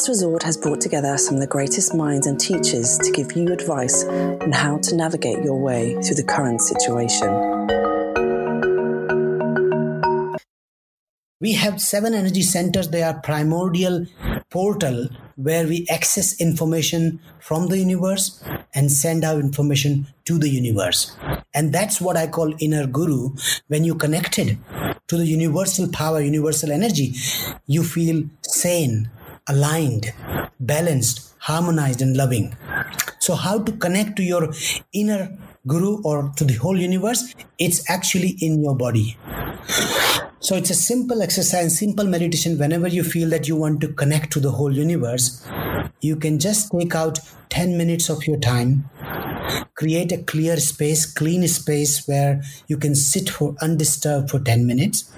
Last Resort has brought together some of the greatest minds and teachers to give you advice on how to navigate your way through the current situation. We have seven energy centers. They are primordial portal where we access information from the universe and send out information to the universe. And that's what I call inner guru. When you connected to the universal power, universal energy, you feel sane, aligned, balanced, harmonized, and loving. So, how to connect to your inner guru or to the whole universe? It's actually in your body. So it's a simple exercise, simple meditation. Whenever you feel that you want to connect to the whole universe, you can just take out 10 minutes of your time, create a clear space, clean space where you can sit for undisturbed for 10 minutes,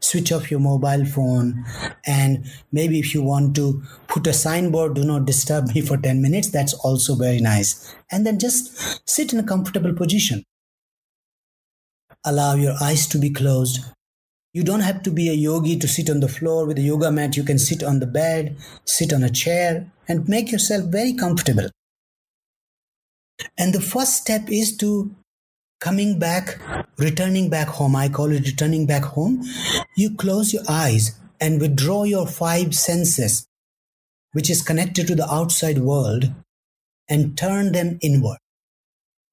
switch off your mobile phone, and maybe if you want to put a signboard, do not disturb me for 10 minutes, that's also very nice. And then just sit in a comfortable position. Allow your eyes to be closed you don't have to be a yogi to sit on the floor with a yoga mat. You can sit on the bed, sit on a chair, and make yourself very comfortable. And the first step is to coming back, returning back home. I call it returning back home. You close your eyes and withdraw your five senses, which is connected to the outside world, and turn them inward.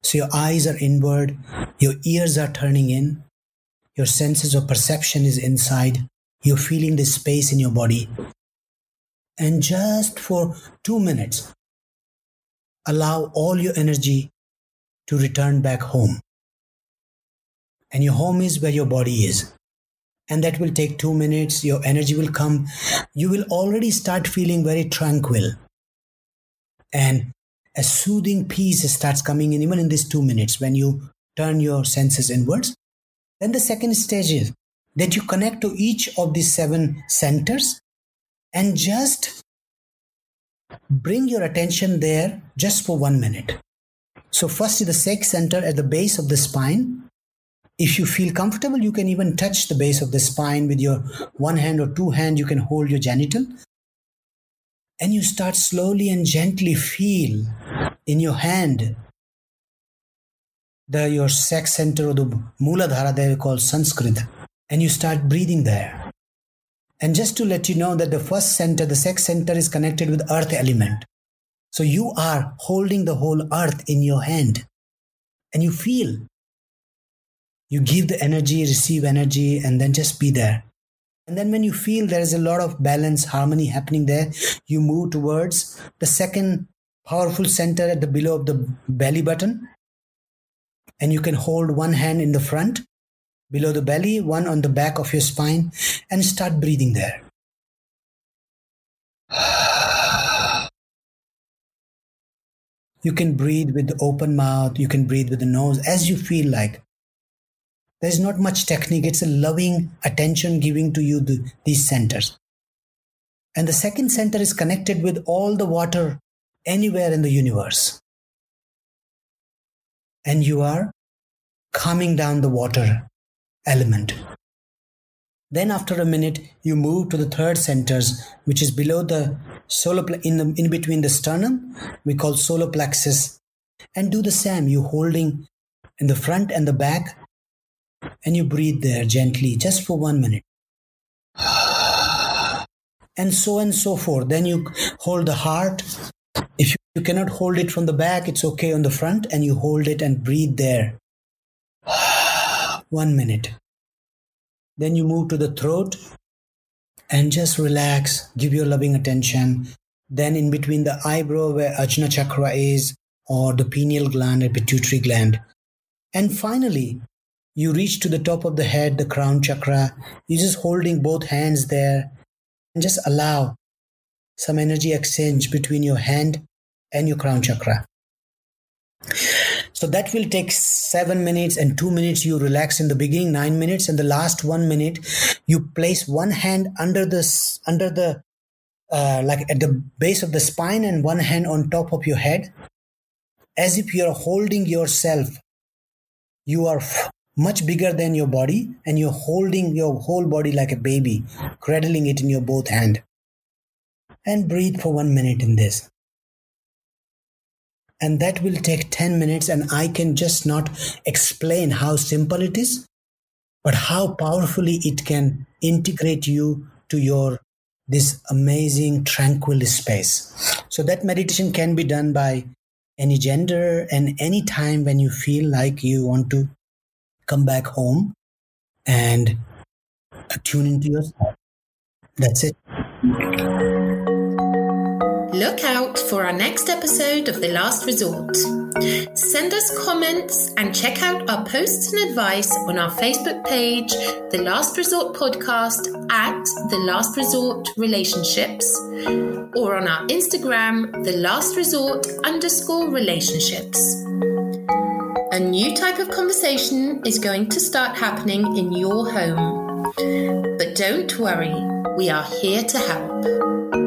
So your eyes are inward, your ears are turning in, your senses of perception is inside. You're feeling the space in your body. And just for two minutes, allow all your energy to return back home. And your home is where your body is. And that will take two minutes. Your energy will come. You will already start feeling very tranquil. And a soothing peace starts coming in even in these two minutes when you turn your senses inwards then the second stage is that you connect to each of these seven centers and just bring your attention there just for one minute. So, first is the sex center at the base of the spine. If you feel comfortable, you can even touch the base of the spine with your one hand or two hand. You can hold your genital. And you start slowly and gently feel in your hand the your sex center or the Muladhara they call Sanskrit, and you start breathing there. And just to let you know that the first center, the sex center, is connected with earth element. So you are holding the whole earth in your hand, and you feel. You give the energy, receive energy, and then just be there. And then when you feel there is a lot of balance, harmony happening there, you move towards the second powerful center at the below of the belly button and you can hold one hand in the front below the belly, one on the back of your spine, and start breathing there. You can breathe with the open mouth, you can breathe with the nose as you feel like. There's not much technique, it's a loving attention giving to you the, these centers. And the second center is connected with all the water anywhere in the universe and you are calming down the water element. Then after a minute, you move to the third centers, which is below the solar in the in between the sternum, we call solar plexus, and do the same. You holding in the front and the back, and you breathe there gently, just for one minute, and so and so forth. Then you hold the heart. If you cannot hold it from the back, it's okay on the front, and you hold it and breathe there. One minute. Then you move to the throat and just relax, give your loving attention. Then, in between the eyebrow where Ajna chakra is, or the pineal gland or pituitary gland. And finally, you reach to the top of the head, the crown chakra. You're just holding both hands there and just allow some energy exchange between your hand and your crown chakra. So that will take seven minutes and two minutes. You relax in the beginning, nine minutes, and the last one minute, you place one hand under the under the uh, like at the base of the spine and one hand on top of your head, as if you are holding yourself. You are much bigger than your body, and you're holding your whole body like a baby, cradling it in your both hand and breathe for one minute in this. And that will take 10 minutes, and I can just not explain how simple it is, but how powerfully it can integrate you to your this amazing tranquil space. So that meditation can be done by any gender and any time when you feel like you want to come back home and tune into yourself. That's it. Look out for our next episode of The Last Resort. Send us comments and check out our posts and advice on our Facebook page, The Last Resort Podcast at The Last Resort Relationships, or on our Instagram, The Last Resort underscore relationships. A new type of conversation is going to start happening in your home. But don't worry, we are here to help.